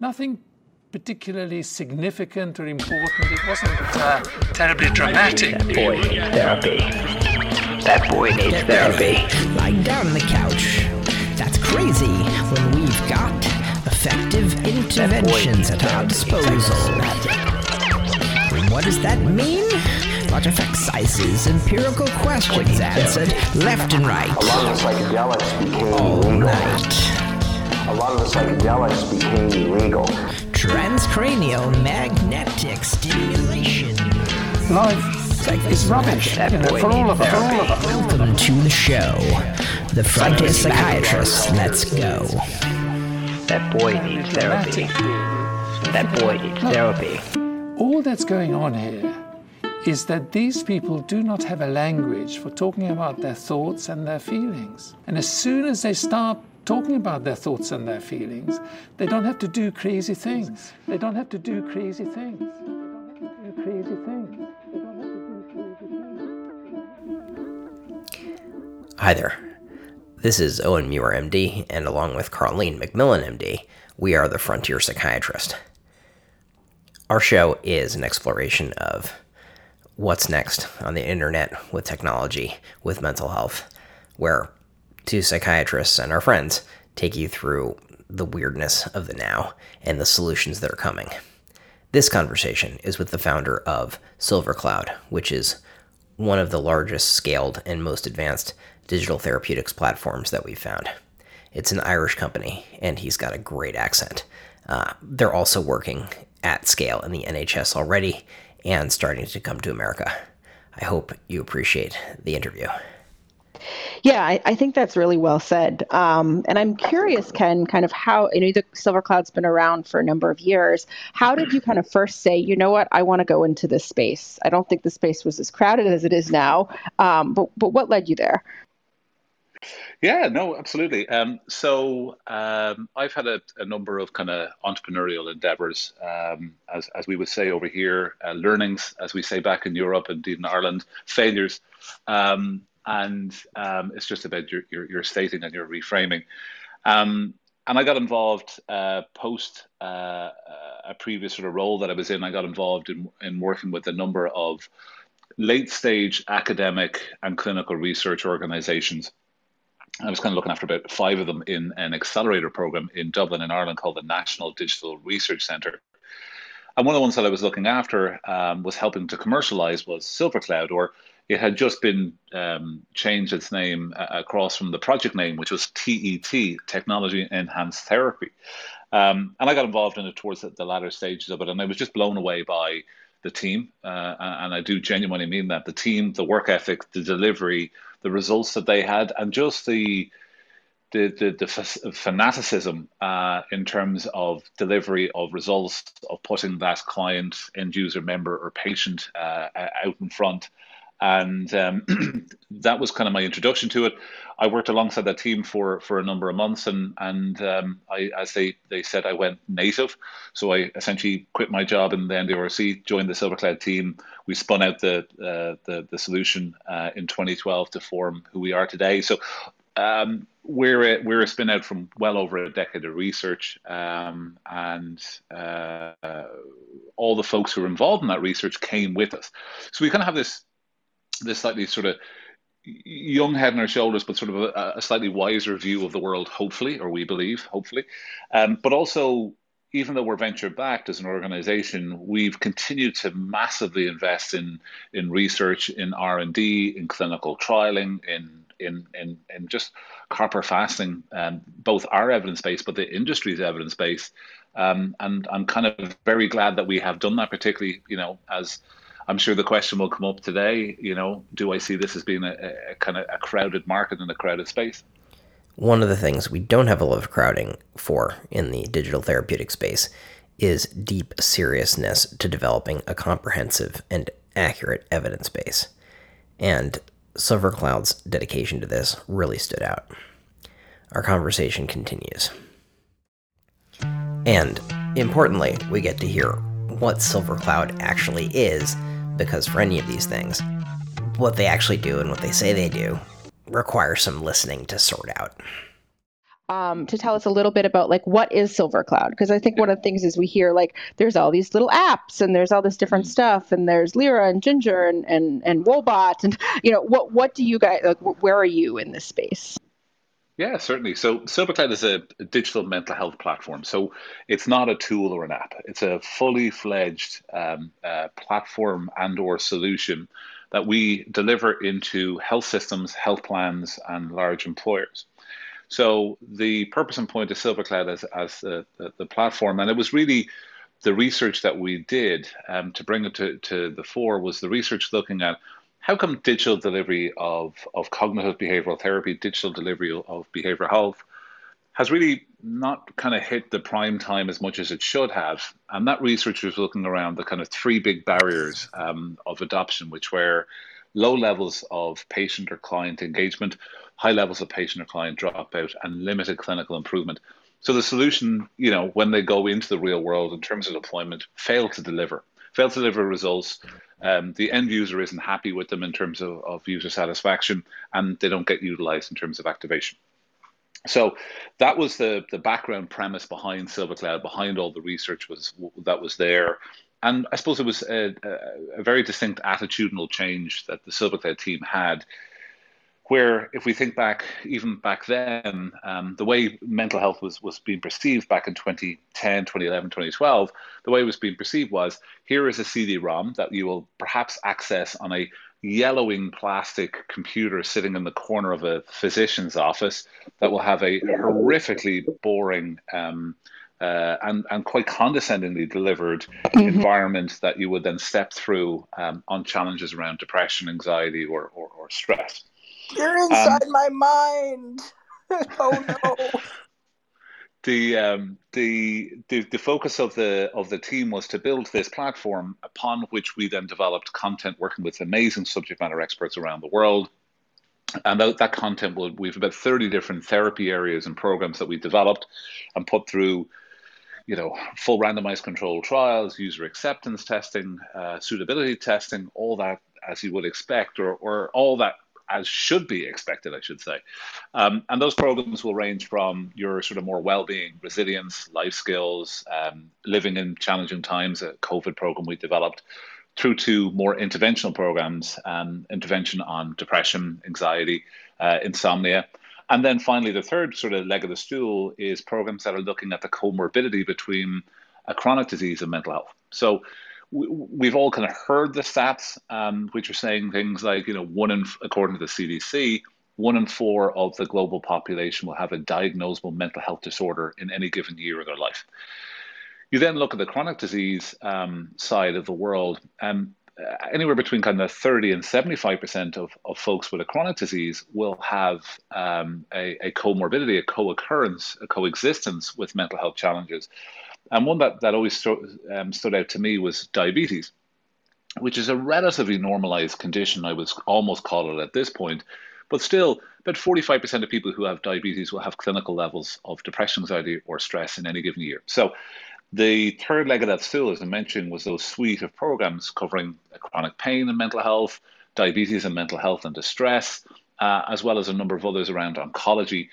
Nothing particularly significant or important. It wasn't uh, terribly dramatic. That boy needs therapy. That boy needs therapy. Lying down on the couch. That's crazy when we've got effective interventions at our disposal. What does that mean? Lot of sizes, empirical questions answered left and right. A lot of psychedelics became All night. A lot of the psychedelics became illegal. Transcranial magnetic stimulation. Life is rubbish you for all of us. For all of us. Welcome to the show. The Frontier psychiatrist. Let's go. That boy needs therapy. That boy needs therapy. All that's going on here is that these people do not have a language for talking about their thoughts and their feelings. And as soon as they start talking about their thoughts and their feelings, they don't have to do crazy things. They don't have to do crazy things. Do crazy things. Hi there. This is Owen Muir, MD, and along with Carlene MacMillan, MD, we are the Frontier Psychiatrist. Our show is an exploration of what's next on the internet with technology, with mental health, where two psychiatrists and our friends take you through the weirdness of the now and the solutions that are coming. This conversation is with the founder of Silver Cloud, which is one of the largest scaled and most advanced digital therapeutics platforms that we've found. It's an Irish company, and he's got a great accent. Uh, they're also working at scale in the NHS already and starting to come to America. I hope you appreciate the interview. Yeah, I, I think that's really well said. Um, and I'm curious, Ken, kind of how, you know, the Silver Cloud's been around for a number of years. How did you kind of first say, you know what, I want to go into this space? I don't think the space was as crowded as it is now, um, but, but what led you there? Yeah, no, absolutely. Um, so um, I've had a, a number of kind of entrepreneurial endeavors, um, as as we would say over here, uh, learnings, as we say back in Europe and in Ireland, failures, um, and um, it's just about your, your your stating and your reframing. Um, and I got involved uh, post uh, a previous sort of role that I was in. I got involved in in working with a number of late stage academic and clinical research organizations. I was kind of looking after about five of them in an accelerator program in Dublin, in Ireland, called the National Digital Research Centre. And one of the ones that I was looking after um, was helping to commercialize was SilverCloud, or it had just been um, changed its name uh, across from the project name, which was TET, Technology Enhanced Therapy. Um, and I got involved in it towards the, the latter stages of it, and I was just blown away by the team, uh, and I do genuinely mean that the team, the work ethic, the delivery, the results that they had, and just the the the, the fanaticism uh, in terms of delivery of results of putting that client, end user, member, or patient uh, out in front. And um, that was kind of my introduction to it. I worked alongside that team for, for a number of months, and and um, I, as they, they said, I went native. So I essentially quit my job in the NDRC, joined the SilverCloud team. We spun out the uh, the, the solution uh, in 2012 to form who we are today. So um, we're a, we're a spin out from well over a decade of research, um, and uh, all the folks who were involved in that research came with us. So we kind of have this this slightly sort of young head on our shoulders, but sort of a, a, slightly wiser view of the world, hopefully, or we believe, hopefully. Um, but also, even though we're venture backed as an organization, we've continued to massively invest in in research, in R and D, in clinical trialing, in in in, in just copper fasting, um, both our evidence base, but the industry's evidence base. Um, and I'm kind of very glad that we have done that, particularly, you know, as I'm sure the question will come up today. You know, do I see this as being a, a kind of a crowded market and a crowded space? One of the things we don't have a lot of crowding for in the digital therapeutic space is deep seriousness to developing a comprehensive and accurate evidence base. And SilverCloud's dedication to this really stood out. Our conversation continues. And importantly, we get to hear what SilverCloud actually is because for any of these things, what they actually do and what they say they do requires some listening to sort out. um, to tell us a little bit about like what is Silver Cloud? Because I think one of the things is we hear like there's all these little apps and there's all this different mm-hmm. stuff and there's Lyra and Ginger and and and Woebot and you know what what do you guys like? Where are you in this space? Yeah, certainly. So SilverCloud is a, digital mental health platform. So it's not a tool or an app. It's a fully fledged um, uh, platform and or solution that we deliver into health systems, health plans, and large employers. So the purpose and point of SilverCloud as, as the, the, the platform, and it was really the research that we did um, to bring it to, to the fore was the research looking at how come digital delivery of, of cognitive behavioral therapy, digital delivery of behavioral health, has really not kind of hit the prime time as much as it should have. And that research was looking around the kind of three big barriers um, of adoption, which were low levels of patient or client engagement, high levels of patient or client dropout, and limited clinical improvement. So the solution, you know, when they go into the real world in terms of deployment, failed to deliver, failed to deliver results. Um, the end user isn't happy with them in terms of, of user satisfaction, and they don't get utilized in terms of activation. So that was the the background premise behind SilverCloud, behind all the research was that was there, and I suppose it was a, a, a very distinct attitudinal change that the SilverCloud team had where if we think back even back then um, the way mental health was, was being perceived back in 2010 2011 2012 the way it was being perceived was here is a cd-rom that you will perhaps access on a yellowing plastic computer sitting in the corner of a physician's office that will have a horrifically boring um, uh, and, and quite condescendingly delivered mm-hmm. environment that you would then step through um, on challenges around depression, anxiety, or, or, or stress. You're inside um, my mind. oh no. the, um, the the the focus of the of the team was to build this platform upon which we then developed content working with amazing subject matter experts around the world and that, that content will we've about 30 different therapy areas and programs that we developed and put through you know full randomized controlled trials user acceptance testing uh, suitability testing all that as you would expect or, or all that as should be expected, I should say. Um, and those programs will range from your sort of more well-being, resilience, life skills, um, living in challenging times, a COVID program we developed, through to more interventional programs, um, intervention on depression, anxiety, uh, insomnia. And then finally, the third sort of leg of the stool is programs that are looking at the comorbidity between a chronic disease and mental health. So we've all kind of heard the stats, um, which are saying things like, you know, one in, according to the CDC, one in four of the global population will have a diagnosable mental health disorder in any given year of their life. You then look at the chronic disease um, side of the world, and uh, anywhere between kind of 30 and 75% of, of folks with a chronic disease will have um, a, a comorbidity, a co occurrence, a coexistence with mental health challenges. And one that, that always um, stood out to me was diabetes, which is a relatively normalized condition, I would almost call it at this point. But still, about 45% of people who have diabetes will have clinical levels of depression, anxiety, or stress in any given year. So the third leg of that stool, as I mentioned, was those suite of programs covering chronic pain and mental health, diabetes and mental health and distress, uh, as well as a number of others around oncology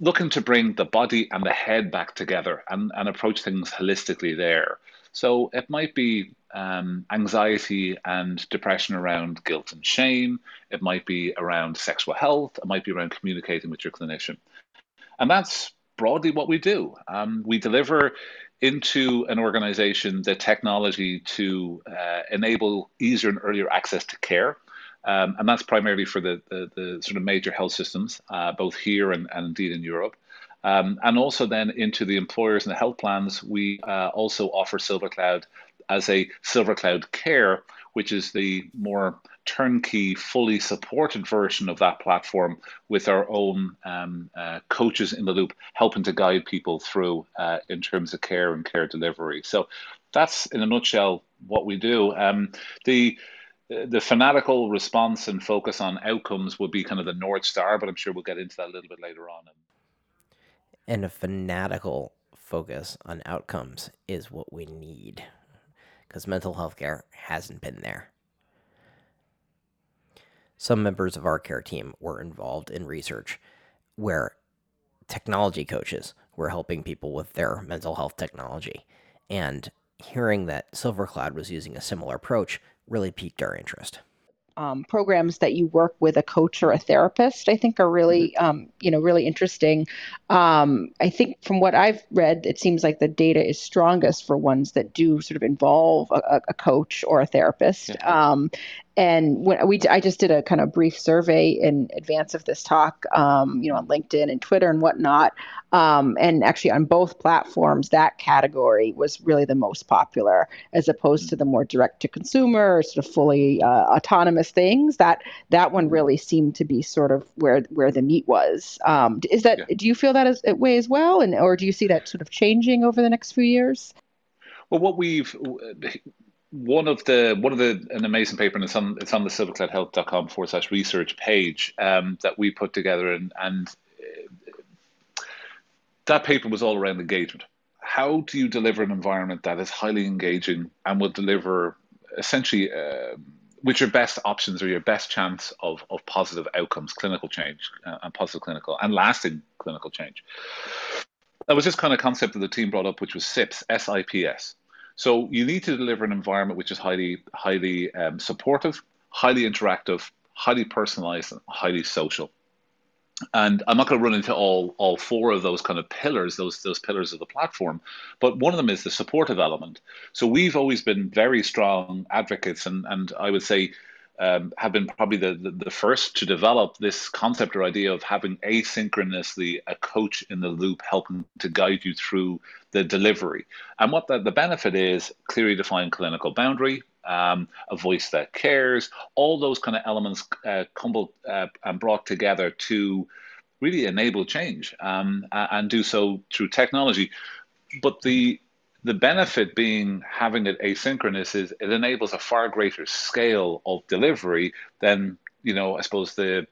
looking to bring the body and the head back together and, and approach things holistically there. So it might be um, anxiety and depression around guilt and shame. It might be around sexual health. It might be around communicating with your clinician. And that's broadly what we do. Um, we deliver into an organization the technology to uh, enable easier and earlier access to care. Um, and that's primarily for the, the, the, sort of major health systems, uh, both here and, and indeed in Europe. Um, and also then into the employers and the health plans, we uh, also offer SilverCloud as a SilverCloud Care, which is the more turnkey, fully supported version of that platform with our own um, uh, coaches in the loop, helping to guide people through uh, in terms of care and care delivery. So that's in a nutshell what we do. Um, the the fanatical response and focus on outcomes would be kind of the north star, but I'm sure we'll get into that a little bit later on. And a fanatical focus on outcomes is what we need because mental health care hasn't been there. Some members of our care team were involved in research where technology coaches were helping people with their mental health technology. And hearing that Silvercloud was using a similar approach really piqued our interest um, programs that you work with a coach or a therapist, I think are really, mm-hmm. um, you know, really interesting. Um, I think from what I've read, it seems like the data is strongest for ones that do sort of involve a, a coach or a therapist. Yeah. And when we I just did a kind of brief survey in advance of this talk, um, you know, on LinkedIn and Twitter and whatnot, um, and actually on both platforms, that category was really the most popular, as opposed to the more direct to consumer, sort of fully uh, autonomous things. That that one really seemed to be sort of where where the meat was. Um, is that yeah. do you feel that as, way as well, and or do you see that sort of changing over the next few years? Well, what we've one of the one of the an amazing paper and it's on it's on the silvercloudhealth.com forward slash research page um, that we put together and and uh, that paper was all around engagement. How do you deliver an environment that is highly engaging and will deliver essentially uh, which your best options or your best chance of, of positive outcomes, clinical change, uh, and positive clinical and lasting clinical change. That was this kind of concept that the team brought up, which was SIPS, S-I-P-S. So you need to deliver an environment which is highly, highly um, supportive, highly interactive, highly personalized, and highly social. And I'm not going to run into all all four of those kind of pillars, those those pillars of the platform, but one of them is the supportive element. So we've always been very strong advocates, and and I would say um, have been probably the, the, the, first to develop this concept or idea of having asynchronously a coach in the loop helping to guide you through the delivery. And what the, the benefit is clearly defined clinical boundary, um, a voice that cares, all those kind of elements uh, coupled uh, and brought together to really enable change um, and do so through technology. But the the benefit being having it asynchronous is it enables a far greater scale of delivery than you know I suppose the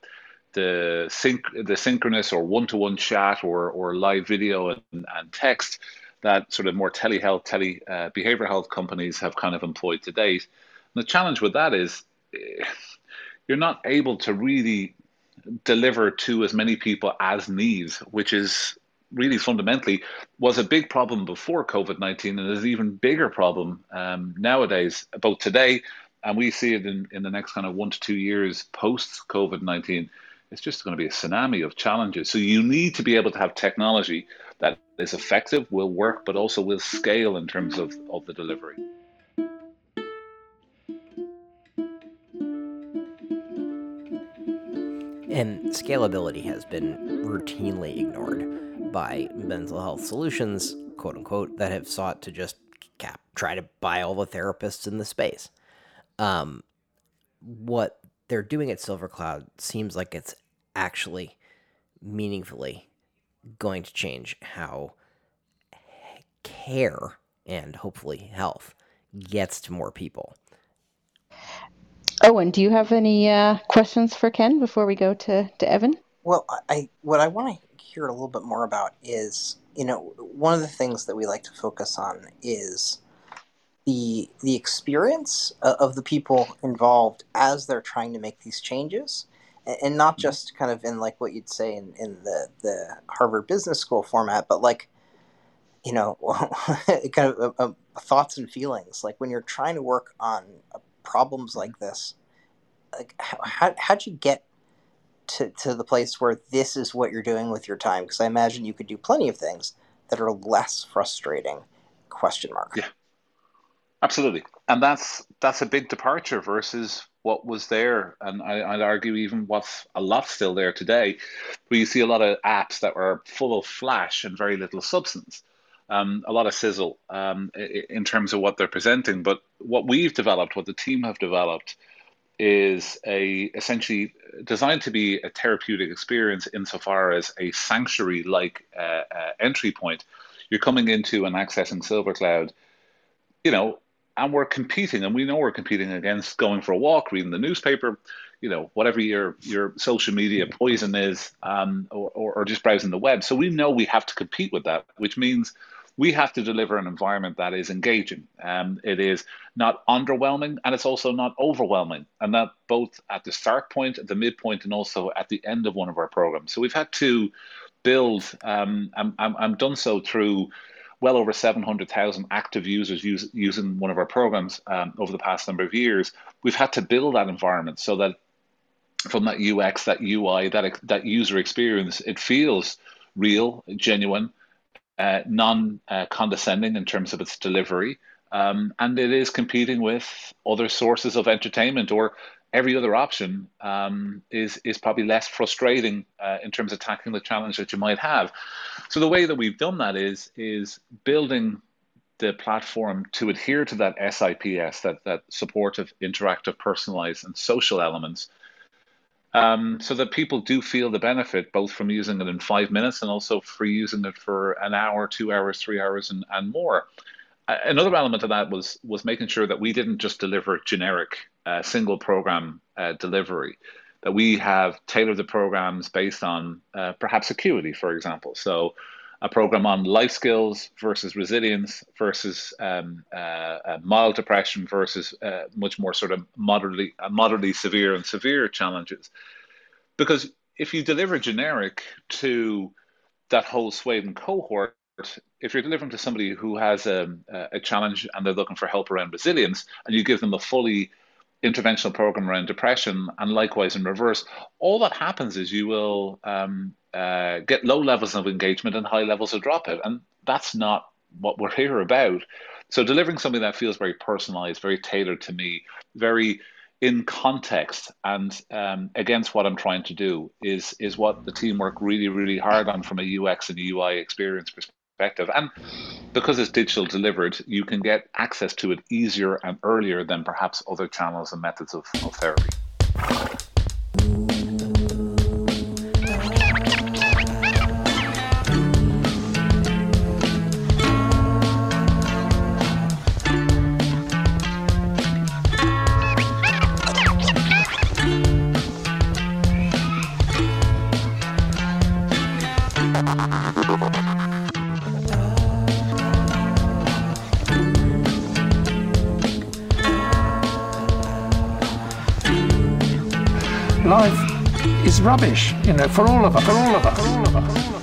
the sync the synchronous or one to one chat or or live video and, and text that sort of more telehealth tele uh, health companies have kind of employed to date. And the challenge with that is eh, you're not able to really deliver to as many people as needs, which is really fundamentally was a big problem before COVID 19 and is an even bigger problem um, nowadays, both today and we see it in, in the next kind of one to two years post COVID 19. It's just going to be a tsunami of challenges. So you need to be able to have technology that is effective, will work, but also will scale in terms of, of the delivery. And scalability has been routinely ignored by mental health solutions, quote unquote, that have sought to just cap, try to buy all the therapists in the space. Um, what they're doing at Silver Cloud seems like it's actually meaningfully going to change how care and hopefully health gets to more people. Owen, do you have any uh, questions for Ken before we go to, to Evan? Well, I what I want to hear a little bit more about is, you know, one of the things that we like to focus on is the the experience of the people involved as they're trying to make these changes, and not mm-hmm. just kind of in like what you'd say in, in the the Harvard Business School format, but like, you know, kind of uh, uh, thoughts and feelings. Like when you're trying to work on uh, problems like this, like how how'd you get to, to the place where this is what you're doing with your time? Because I imagine you could do plenty of things that are less frustrating. Question mark. Yeah, absolutely, and that's that's a big departure versus what was there, and I, I'd argue even what's a lot still there today, where you see a lot of apps that were full of flash and very little substance. Um, a lot of sizzle um, in terms of what they're presenting. But what we've developed, what the team have developed, is a essentially designed to be a therapeutic experience insofar as a sanctuary like uh, uh, entry point. You're coming into and accessing Silver Cloud, you know, and we're competing, and we know we're competing against going for a walk, reading the newspaper, you know, whatever your your social media poison is, um, or, or, or just browsing the web. So we know we have to compete with that, which means we have to deliver an environment that is engaging. Um, it is not underwhelming and it's also not overwhelming. And that both at the start point, at the midpoint, and also at the end of one of our programs. So we've had to build, um, I'm done so through well over 700,000 active users use, using one of our programs um, over the past number of years. We've had to build that environment so that from that UX, that UI, that that user experience, it feels real, genuine, uh, non-condescending in terms of its delivery, um, and it is competing with other sources of entertainment or every other option um, is is probably less frustrating uh, in terms of tackling the challenge that you might have. So the way that we've done that is is building the platform to adhere to that SIPS, that that supportive, interactive, personalized, and social elements, um, so that people do feel the benefit both from using it in five minutes and also for using it for an hour, two hours, three hours, and, and more. Another element of that was was making sure that we didn't just deliver generic uh, single program uh, delivery, that we have tailored the programs based on uh, perhaps acuity, for example. So a program on life skills versus resilience versus um, uh, uh, mild depression versus uh, much more sort of moderately moderately severe and severe challenges. Because if you deliver generic to that whole and cohort, if you're delivering to somebody who has a, a challenge and they're looking for help around resilience, and you give them a fully interventional program around depression, and likewise in reverse, all that happens is you will um, uh, get low levels of engagement and high levels of dropout, and that's not what we're here about. So delivering something that feels very personalized, very tailored to me, very in context and um, against what I'm trying to do is is what the team work really really hard on from a UX and a UI experience perspective And because it's digital delivered, you can get access to it easier and earlier than perhaps other channels and methods of, of therapy. Is rubbish, you know, for all of us. For all of us. For all of us.